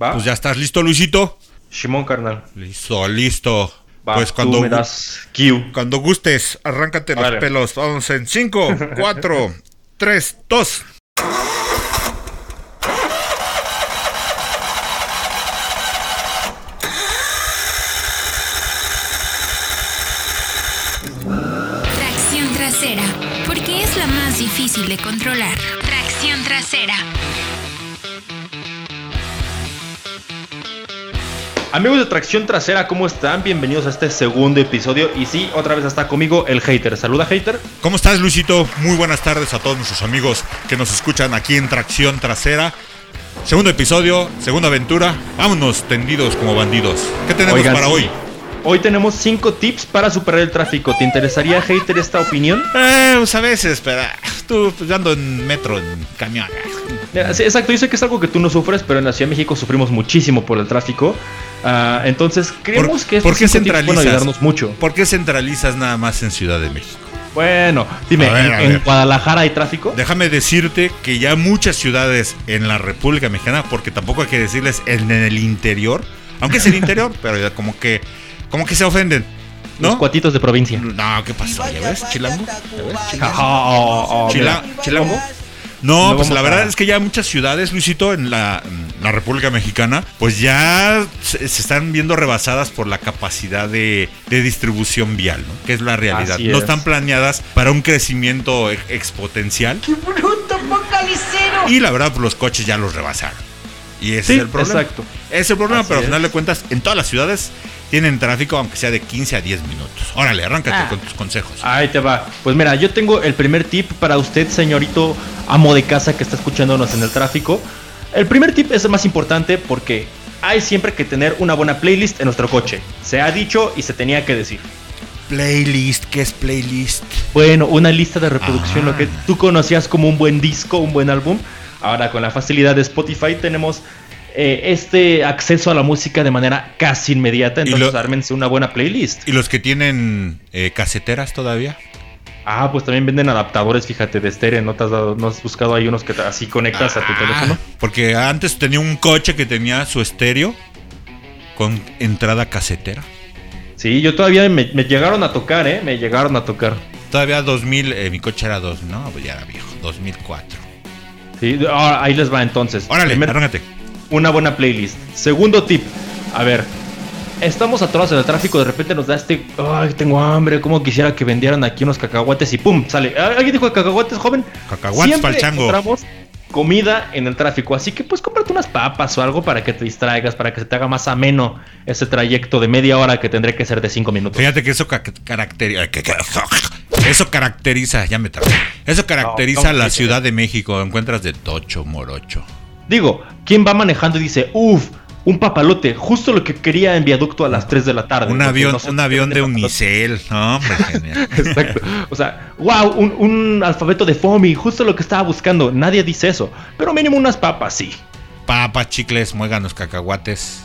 ¿Va? Pues ya estás listo, Luisito. Shimon, carnal. Listo, listo. Va, pues cuando, me das Q. cuando gustes, arráncate los Órale. pelos. Vamos en 5, 4, 3, 2. Amigos de Tracción Trasera, ¿cómo están? Bienvenidos a este segundo episodio. Y sí, otra vez está conmigo el hater. Saluda, hater. ¿Cómo estás, Luisito? Muy buenas tardes a todos nuestros amigos que nos escuchan aquí en Tracción Trasera. Segundo episodio, segunda aventura. Vámonos tendidos como bandidos. ¿Qué tenemos Oigan, para hoy? Hoy tenemos cinco tips para superar el tráfico. ¿Te interesaría, hater, esta opinión? Eh, pues a veces, pero ah, tú pues, ando en metro, en camión. Exacto, yo sé que es algo que tú no sufres, pero en la Ciudad de México sufrimos muchísimo por el tráfico. Ah, entonces, creemos que estos ¿Por qué pueden ayudarnos mucho. ¿Por qué centralizas nada más en Ciudad de México? Bueno, dime, ver, ¿en. Guadalajara hay tráfico? Déjame decirte que ya muchas ciudades en la República Mexicana, porque tampoco hay que decirles en el interior, aunque es el interior, pero ya como que, como que se ofenden, Los ¿no? cuatitos de provincia. No, ¿qué pasó? ¿Ya ves? ¿Chilango? ¿Ya ves? Ah, Chila- mira. ¿Chilango? No, No pues la verdad a- es que ya muchas ciudades, Luisito, en la, en la República Mexicana, pues ya se, se están viendo rebasadas por la capacidad de, de distribución vial, ¿no? Que es la realidad. Así No es. están planeadas para un crecimiento e- exponencial. ¡Qué bruto, Y la verdad, pues los coches ya los rebasaron. Y ese Sí, es el problema. exacto. Ese es el problema, Así pero al final de cuentas, en todas las ciudades tienen tráfico, aunque sea de 15 a 10 minutos. Órale, arráncate Ah. con tus consejos. Ahí te va. Pues mira, yo tengo el primer tip para usted, señorito amo de casa que está escuchándonos en el tráfico. El primer tip es el más importante porque hay siempre que tener una buena playlist en nuestro coche. Se ha dicho y se tenía que decir. Playlist, ¿qué es playlist? Bueno, una lista de reproducción, Ah. lo que tú conocías como un buen disco, un buen álbum. Ahora con la facilidad de Spotify tenemos eh, este acceso a la música de manera casi inmediata. Entonces lo- ármense una buena playlist. ¿Y los que tienen eh, caseteras todavía? Ah, pues también venden adaptadores, fíjate, de estéreo. ¿No, te has, dado- no has buscado ahí unos que te- así conectas a tu Ah, teléfono? Porque antes tenía un coche que tenía su estéreo con entrada casetera. Sí, yo todavía me, me llegaron a tocar, ¿eh? Me llegaron a tocar. Todavía 2000, eh, mi coche era 2, no, pues ya era viejo, 2004. Sí, ahora, ahí les va entonces. Órale, Primer-. Una buena playlist. Segundo tip, a ver, estamos atorados en el tráfico, de repente nos da este, ay, tengo hambre, como quisiera que vendieran aquí unos cacahuates y pum, sale. Ah, ¿Alguien dijo cacahuates, joven? Cacahuates pa'l chango. encontramos comida en el tráfico, así que pues cómprate unas papas o algo para que te distraigas, para que se te haga más ameno ese trayecto de media hora que tendría que ser de cinco minutos. Fíjate que eso ca- caracteriza. Eso caracteriza, ya me trabé. Eso caracteriza No, la sí, Ciudad de México. Encuentras de tocho, morocho. Digo, ¿quién va manejando y dice, uff, un papalote, justo lo que quería en viaducto a las 3 de la tarde? Un avión, no sé un avión de papalote. Unicel. No, hombre, genial. Exacto. O sea, wow, un, un alfabeto de FOMI, justo lo que estaba buscando. Nadie dice eso. Pero mínimo unas papas, sí. Papas, chicles, muéganos, cacahuates.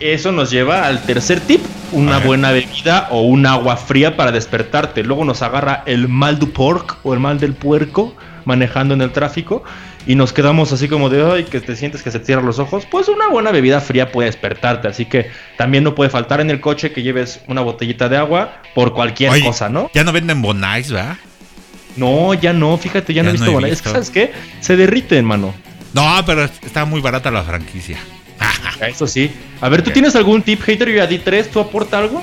Eso nos lleva al tercer tip: una buena bebida o un agua fría para despertarte. Luego nos agarra el mal du porc o el mal del puerco manejando en el tráfico y nos quedamos así como de ay, que te sientes que se cierran los ojos. Pues una buena bebida fría puede despertarte. Así que también no puede faltar en el coche que lleves una botellita de agua por cualquier Oye, cosa, ¿no? Ya no venden bonais, ¿verdad? No, ya no, fíjate, ya, no Ya he visto no he bola. Es que, visto. ¿sabes qué? Se derriten, mano. No, pero está muy barata la franquicia. Eso sí. A ver, ¿tú tienes algún tip, hater? Yo ya di tres, ¿tú aporta algo?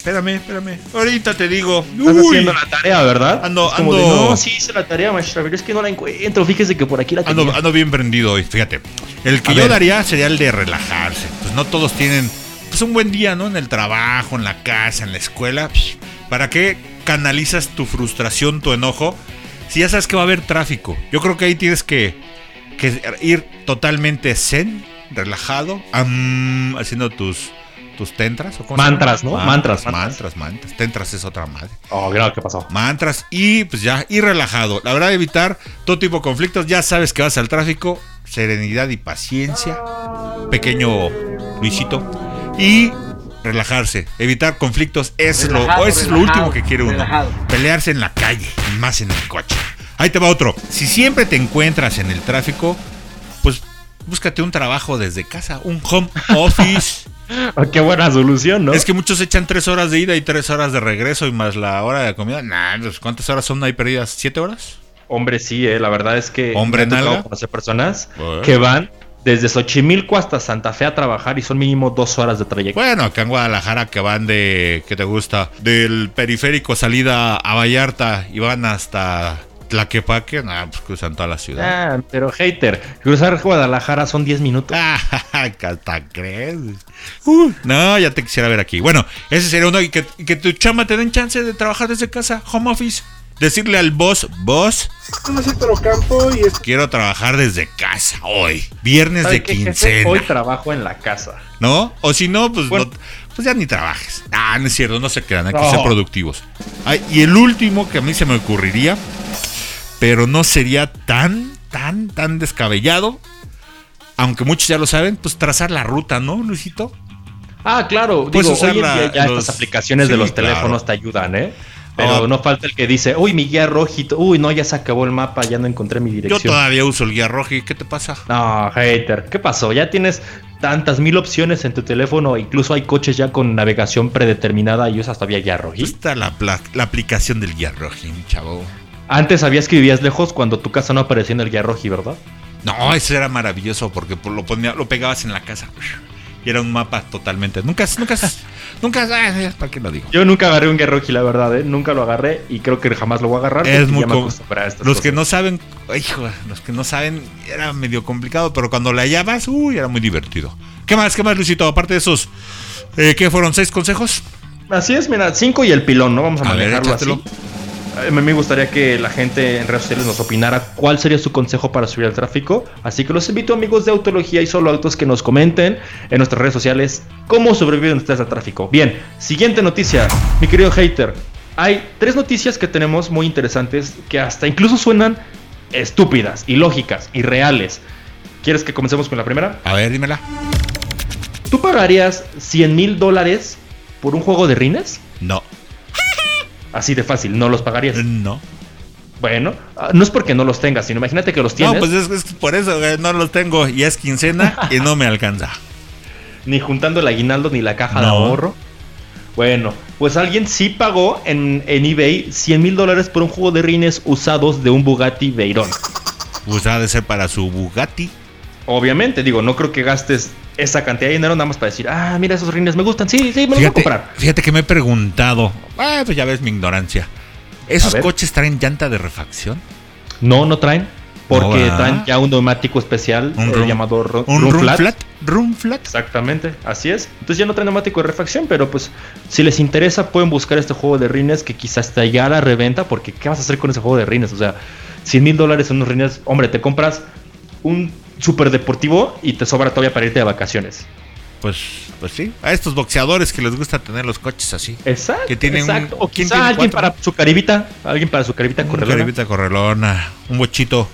Espérame, espérame. Ahorita te digo. Estás Uy, haciendo la tarea, ¿verdad? Ando- Es como ando- de, no, sí hice la tarea, maestra, pero es que no la encuentro. Fíjese que por aquí la tenía. ando, ando bien prendido hoy, fíjate. El que A yo ver. daría sería el de relajarse. Pues no todos tienen pues un buen día, ¿no? En el trabajo, en la casa, en la escuela. ¿Para qué canalizas tu frustración, tu enojo? Si ya sabes que va a haber tráfico. Yo creo que ahí tienes que, que ir totalmente zen, relajado, haciendo tus tus tentras o Mantras? ¿no? Mantras, mantras, mantras. Tentras es otra madre. Oh, mira ¿qué pasó? mantras y pues ya, y relajado. La verdad, evitar todo tipo de conflictos. Ya sabes que vas al tráfico, serenidad y paciencia. Pequeño Luisito. Y relajarse, evitar conflictos. Es lo, Relajado, es lo último que quiere uno. relajado. Pelearse en la calle, y más en el coche. Ahí te va otro. Si siempre te encuentras en el tráfico, pues Búscate un trabajo desde casa, un home office. Oh, qué buena solución, ¿no? Es que muchos echan tres horas de ida y tres horas de regreso y más la hora de comida. Nah, pues, ¿cuántas horas son ahí perdidas? ¿Siete horas? Hombre, sí, eh, la verdad es que Hombre nalga. conocer personas Bueno. que van desde Xochimilco hasta Santa Fe a trabajar y son mínimo dos horas de trayecto. Bueno, acá en Guadalajara que van de, ¿qué te gusta? Del periférico salida a Vallarta y van hasta Tlaquepaque, nah, pues cruzan toda la ciudad. Ah, pero hater, cruzar Guadalajara son 10 minutos. Ah, hasta crees. Uh, no, ya te quisiera ver aquí. Bueno, ese sería uno. Y que, y que tu chama te den chance de trabajar desde casa, home office. Decirle al boss, boss, campo y es quiero trabajar desde casa hoy. Viernes ¿Sabe de quincena. Hoy trabajo en la casa. ¿No? O si no, pues, Bueno. no- pues ya ni trabajes. Ah, no es cierto, no se crean, hay que No. ser productivos. Ay, y el último que a mí se me ocurriría, pero no sería tan, tan, tan descabellado, aunque muchos ya lo saben, pues trazar la ruta, ¿no, Luisito? Ah, claro. Puedes Digo, usar hoy en la- día ya los- estas aplicaciones de los claro. teléfonos te ayudan, ¿eh? Pero Ah. no falta el que dice, uy, mi guía rojito, uy, no, ya se acabó el mapa, ya no encontré mi Yo dirección. todavía uso el guía rojo, ¿y qué te pasa? No, hater, ¿qué pasó? Ya tienes tantas mil opciones en tu teléfono, incluso hay coches ya con navegación predeterminada y usas todavía guía rojí. Está la, aplicación del guía rojo, mi chavo. Antes sabías que vivías lejos cuando tu casa no aparecía en el guía ¿verdad? No, eso era maravilloso porque lo, ponía, lo pegabas en la casa. Y era un mapa totalmente. Nunca, nunca, nunca, ah, ¿para qué lo digo? Yo nunca agarré un guía rojí, la verdad, ¿eh? Nunca lo agarré y creo que jamás lo voy a agarrar. Es muy Los que no saben, hijo, los que no saben, era medio complicado, pero cuando le hallabas, uy, era muy divertido. ¿Qué más, qué más, Luisito? Aparte de esos, eh, ¿qué fueron? ¿Seis consejos? Así es, mira, 5 y el pilón, ¿no? Vamos a A ver, manejarlo échatelo. así. A mí me gustaría que la gente en redes sociales nos opinara cuál sería su consejo para subir al tráfico. Así que los invito, amigos de Autología y Solo Autos, que nos comenten en nuestras redes sociales cómo sobreviven ustedes al tráfico. Bien, siguiente noticia, mi querido hater. Hay tres noticias que tenemos muy interesantes que hasta incluso suenan estúpidas, ilógicas, irreales. ¿Quieres que comencemos con la primera? A ver, dímela. ¿Tú pagarías 100 mil dólares por un juego de rines? No, Así de fácil, no los pagarías. no. Bueno, ah, no es porque no los tengas, sino imagínate que los tienes, No, pues es, es por eso, güey, no los tengo. Y es quincena y no me alcanza. ni juntando el aguinaldo ni la caja de ahorro. Bueno, pues alguien sí pagó en, en eBay 100 mil dólares por un juego de rines usados de un Bugatti Veyron. Pues ha de ser para su Bugatti. Obviamente, digo, no creo que gastes esa cantidad de dinero nada más para decir, ah, mira, esos rines me gustan, sí, sí, me los voy a comprar. fíjate que me he preguntado. Ah, pues ya ves mi ignorancia. ¿Esos coches traen llanta de refacción? No, no traen, porque traen ya un neumático especial Un eh, llamado ru- ¿Un room Flat. flat? ¿Room flat? Exactamente, así es. Entonces ya no trae neumático de refacción, pero pues si les interesa pueden buscar este juego de rines que quizás está ya a la reventa, porque ¿qué vas a hacer con ese juego de rines? O sea, 100 mil dólares en unos rines, hombre, te compras un super deportivo y te sobra todavía para irte de vacaciones. Pues, pues sí. A estos boxeadores que les gusta tener los coches así. Exacto. Que tiene un- exacto. O ¿quién quizá tiene alguien cuatro? para su caribita, alguien para su caribita Un correlona. caribita correlona, un bochito.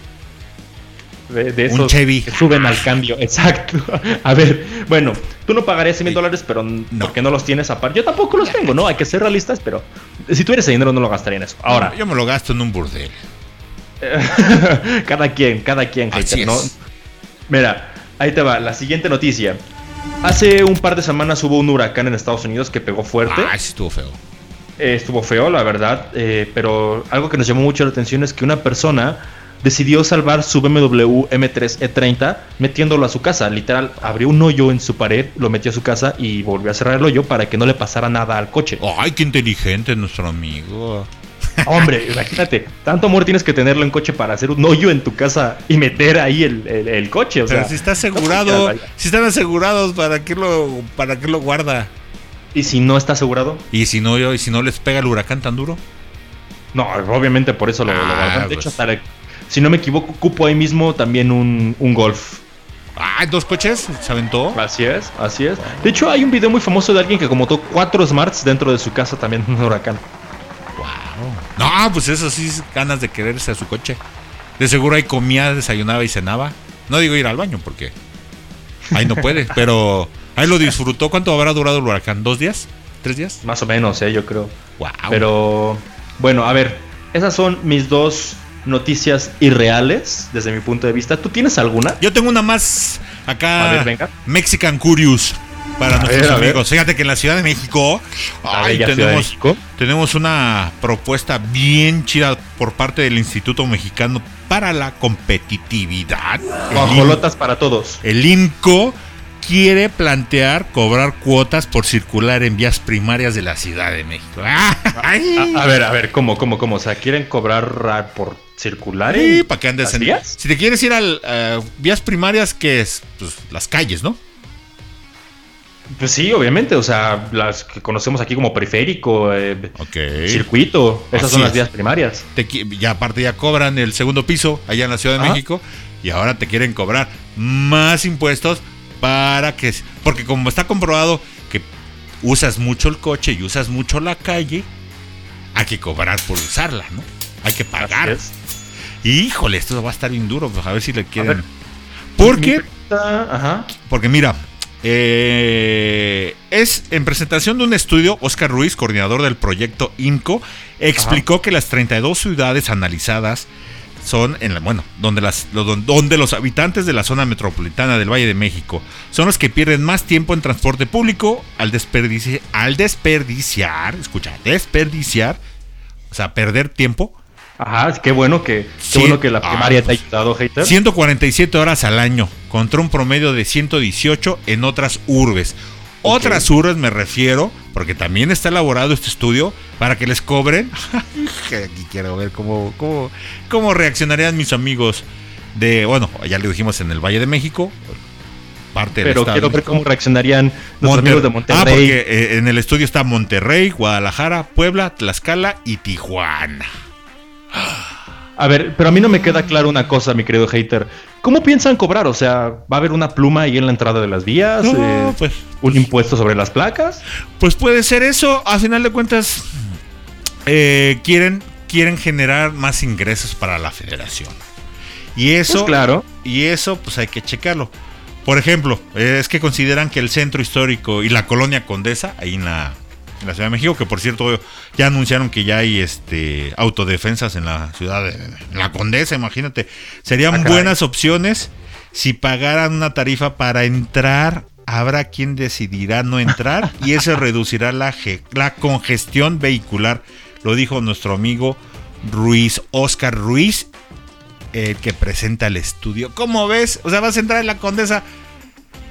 De, de Un Chevy. que suben al cambio, exacto. A ver, bueno, tú no pagarías 100 mil dólares, pero No. porque no los tienes aparte. Yo tampoco los tengo, ¿no? Hay que ser realistas, pero si tuvieras ese dinero no lo gastaría en eso. Ahora, Yo me lo gasto en un burdel. cada quien, cada quien, Así hater, ¿no? Mira, ahí te va, la siguiente noticia. Hace un par de semanas hubo un huracán en Estados Unidos que pegó fuerte. Ah, sí estuvo feo. Eh, estuvo feo, la verdad, eh, pero algo que nos llamó mucho la atención es que una persona decidió salvar su BMW M3 E30 E metiéndolo a su casa. Literal, abrió un hoyo en su pared, lo metió a su casa y volvió a cerrar el hoyo para que no le pasara nada al coche. Ay, qué inteligente nuestro amigo. Hombre, imagínate, tanto amor tienes que tenerlo en coche para hacer un hoyo en tu casa y meter ahí el, el- el coche. O Pero sea, si está asegurado, si están asegurados, ¿para qué lo, para qué lo guarda? ¿Y si no está asegurado? Y si no, y si no les pega el huracán tan duro. No, obviamente por eso lo, lo Ah, guardan. De pues. hecho, hasta si no me equivoco, cupo ahí mismo también un, un golf. Ay, dos coches, se aventó. Así es, así es. De hecho, hay un video muy famoso de alguien que acomodó cuatro smarts dentro de su casa también en un huracán. No, pues eso sí, es ganas de quererse a su coche. De seguro ahí comía, desayunaba y cenaba. No digo ir al baño porque ahí no puede, pero ahí lo disfrutó. ¿Cuánto habrá durado el huracán? ¿Dos días? ¿Tres días? Más o menos, eh, yo creo. Wow. Pero, bueno, a ver, esas son mis dos noticias irreales desde mi punto de vista. ¿Tú tienes alguna? Yo tengo una más acá. A ver, venga. Mexican Curious. Para nuestros ver, amigos. Fíjate que en la Ciudad de México ay, de tenemos, México. tenemos una propuesta bien chida por parte del Instituto Mexicano para la Competitividad. IN- Guajolotas para todos. El INCO quiere plantear cobrar cuotas por circular en vías primarias de la Ciudad de México. A, a ver, a ver, ¿cómo, cómo, cómo? O sea, ¿quieren cobrar por circular? Sí, para que andes en. vías? Si te quieres ir a vías primarias, que es? Pues las calles, ¿no? Pues sí, obviamente. O sea, las que conocemos aquí como periférico, eh, circuito. Esas Así son las vías primarias. Te ya aparte ya cobran el segundo piso allá en la Ciudad de Ajá. México y ahora te quieren cobrar más impuestos para que porque como está comprobado que usas mucho el coche y usas mucho la calle, hay que cobrar por usarla, ¿no? Hay que pagar. Híjole, esto va a estar bien duro, pues, a ver si le quieren. Porque Ajá. porque mira, eh, es en presentación de un estudio, Oscar Ruiz, coordinador del proyecto INCO, explicó que las 32 ciudades analizadas son en la, bueno, donde las donde los habitantes de la zona metropolitana del Valle de México son los que pierden más tiempo en transporte público al desperdiciar, al desperdiciar, escucha, desperdiciar, o sea, perder tiempo Ajá, qué bueno que, qué Sí. bueno que la Ah, primaria te ha pues, ayudado, hater. 147 horas al año, contra un promedio de 118 en otras urbes. Otras urbes me refiero, porque también está elaborado este estudio, para que les cobren. Aquí quiero ver cómo, cómo, cómo reaccionarían mis amigos de, bueno, ya le dijimos en el Valle de México, parte Pero quiero ver cómo reaccionarían Monter- amigos de Ah, Monterrey. porque eh, en el estudio está Monterrey, Guadalajara, Puebla, Tlaxcala y Tijuana. A ver, pero a mí no me queda claro una cosa, mi querido hater. ¿Cómo piensan cobrar? O sea, ¿va a haber una pluma ahí en la entrada de las vías? No, Eh, pues ¿Un impuesto sobre las placas? Pues puede ser eso. A final de cuentas, eh, quieren, quieren generar más ingresos para la federación. Y eso, Pues claro. y eso, pues hay que checarlo. Por ejemplo, es que consideran que el centro histórico y la colonia Condesa, ahí en la, en la Ciudad de México, que por cierto ya anunciaron que ya hay este autodefensas en la ciudad de en la Condesa, imagínate. Serían Ah, buenas opciones si pagaran una tarifa para entrar. Habrá quien decidirá no entrar y eso reducirá la, la congestión vehicular. Lo dijo nuestro amigo Ruiz, Oscar Ruiz, el que presenta el estudio. ¿Cómo ves? O sea, vas a entrar en la Condesa.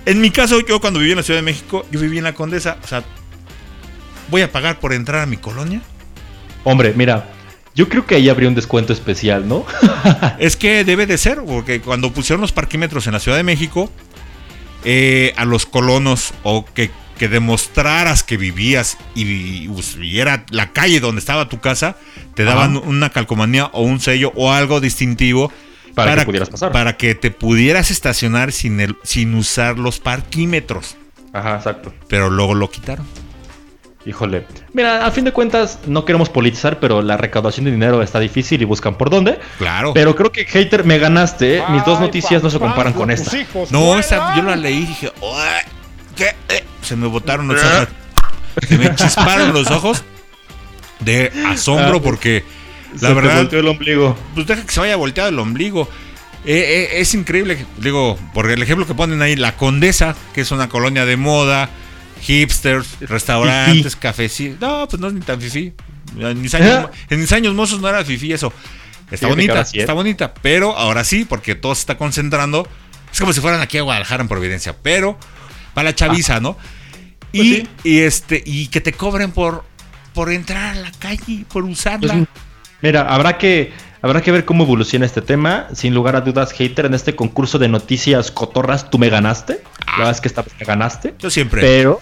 En mi caso, yo cuando viví en la Ciudad de México, yo viví en la Condesa. O sea, voy a pagar por entrar a mi colonia. Hombre, mira, yo creo que ahí habría un descuento especial, ¿no? Es que debe de ser, porque cuando pusieron los parquímetros en la Ciudad de México, eh, a los colonos o que, que demostraras que vivías y, pues, y era la calle donde estaba tu casa, te daban Ajá. una calcomanía o un sello o algo distintivo Para que pudieras pasar. para que te pudieras estacionar sin, el, sin usar los parquímetros. Ajá, exacto. Pero luego lo quitaron. Híjole. Mira, a fin de cuentas, no queremos politizar, pero la recaudación de dinero está difícil y buscan por dónde. Claro. Pero creo que, hater, me ganaste. ¿eh? Mis dos noticias no se comparan con esta. No, esa, yo la leí y dije, "Ué, ¿qué? Eh", Se me botaron los ojos. Se me chisparon los ojos de asombro Ah, porque Se la te verdad, volteó el ombligo. pues deja que se vaya volteado el ombligo. Eh, eh, es increíble, digo, porque el ejemplo que ponen ahí, la Condesa, que es una colonia de moda, hipsters, restaurantes, cafés. No, pues no es ni tan fifí. En mis años, en mis años mozos no era fifí eso. Está bonita, sí, ¿eh? está bonita, pero ahora sí, porque todo se está concentrando. Es como si fueran aquí a Guadalajara en Providencia, pero para la chaviza, ¿no? Y, Pues sí. y este, y que te cobren por, por entrar a la calle, por usarla. Pues, mira, habrá que, habrá que ver cómo evoluciona este tema. Sin lugar a dudas, hater, en este concurso de noticias cotorras, tú me ganaste. La verdad es que esta vez ganaste. Yo siempre. Pero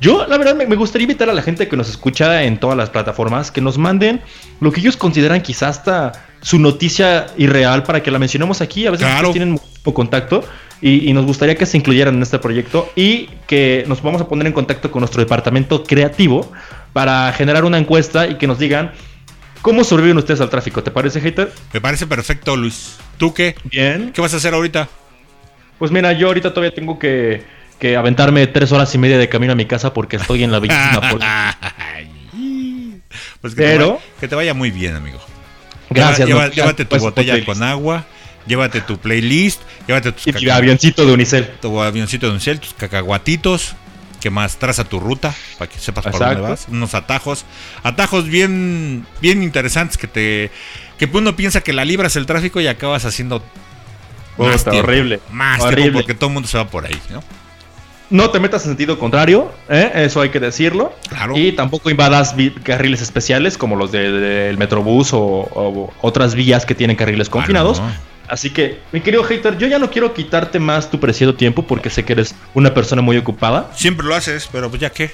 yo, la verdad, me, gustaría invitar a la gente que nos escucha en todas las plataformas que nos manden lo que ellos consideran quizás hasta su noticia irreal para que la mencionemos aquí. A veces Claro. tienen mucho contacto y, y nos gustaría que se incluyeran en este proyecto y que nos vamos a poner en contacto con nuestro departamento creativo para generar una encuesta y que nos digan cómo sobreviven ustedes al tráfico. ¿Te parece, hater? Me parece perfecto, Luis. ¿Tú qué? Bien. ¿Qué vas a hacer ahorita? Pues mira, yo ahorita todavía tengo que, que aventarme tres horas y media de camino a mi casa porque estoy en la bellísima pues que, te Pero- vaya, que te vaya muy bien, amigo. Gracias. Lleva- no, llévate tu pues, botella playlist. con agua, llévate tu playlist, llévate tus Y avioncito de Unicel. tu avioncito de unicel, tus cacahuatitos. ¿Qué más? Traza tu ruta para que sepas por dónde vas. Unos atajos. Atajos bien, bien interesantes que te. Que uno piensa que la libras el tráfico y acabas haciendo más tiempo. horrible. Más Horrible. tiempo porque todo el mundo se va por ahí, ¿no? No te metas en sentido contrario, ¿eh? eso hay que decirlo. Claro. Y tampoco invadas carriles especiales como los de- del Metrobús o, o otras vías que tienen carriles confinados. No. Así que, mi querido hater, yo ya no quiero quitarte más tu preciado tiempo porque sé que eres una persona muy ocupada. Siempre lo haces, pero pues ya qué.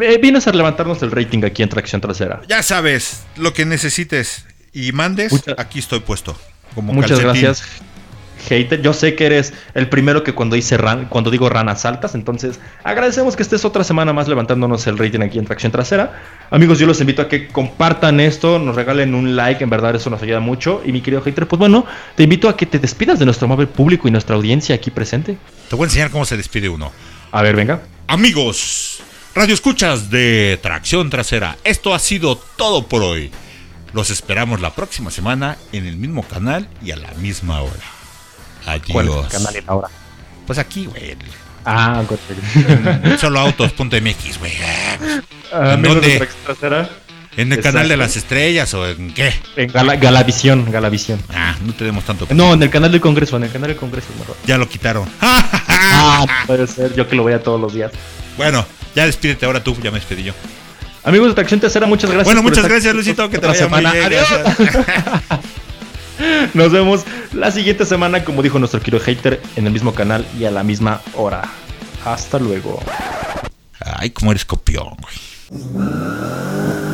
Eh, Vienes a levantarnos el rating aquí en Tracción Trasera. Ya sabes, lo que necesites y mandes, Mucha- aquí estoy puesto. Como Muchas calcetín. gracias, hater. Yo sé que eres el primero que cuando dice ran- cuando digo ranas saltas, entonces agradecemos que estés otra semana más levantándonos el rating aquí en Tracción Trasera. Amigos, yo los invito a que compartan esto, nos regalen un like, en verdad eso nos ayuda mucho. Y mi querido hater, pues bueno, te invito a que te despidas de nuestro amable público y nuestra audiencia aquí presente. Te voy a enseñar cómo se despide uno. A ver, venga. Amigos, radio escuchas de Tracción Trasera. Esto ha sido todo por hoy. Los esperamos la próxima semana en el mismo canal y a la misma hora. ¿Cuál es Adiós. canal? Pues aquí, güey. Ah, en Soloautos.mx, güey. amigos dónde? de Tracción Trasera. En el canal de las estrellas o en qué. En Gala- Galavisión, Galavisión. Ah, no tenemos tanto. No, en el canal del Congreso, en el canal del Congreso mejor. Ya lo quitaron. Ah, puede ser, yo que lo vea todos los días. bueno, ya despídete ahora tú, ya me despedí yo. Amigos de Tracción Tercera, muchas gracias. Bueno, muchas gracias, Luisito, que te vaya muy bien. semana. Adiós. Nos vemos la siguiente semana, como dijo nuestro querido hater, en el mismo canal y a la misma hora. Hasta luego. Ay, cómo eres copión, güey.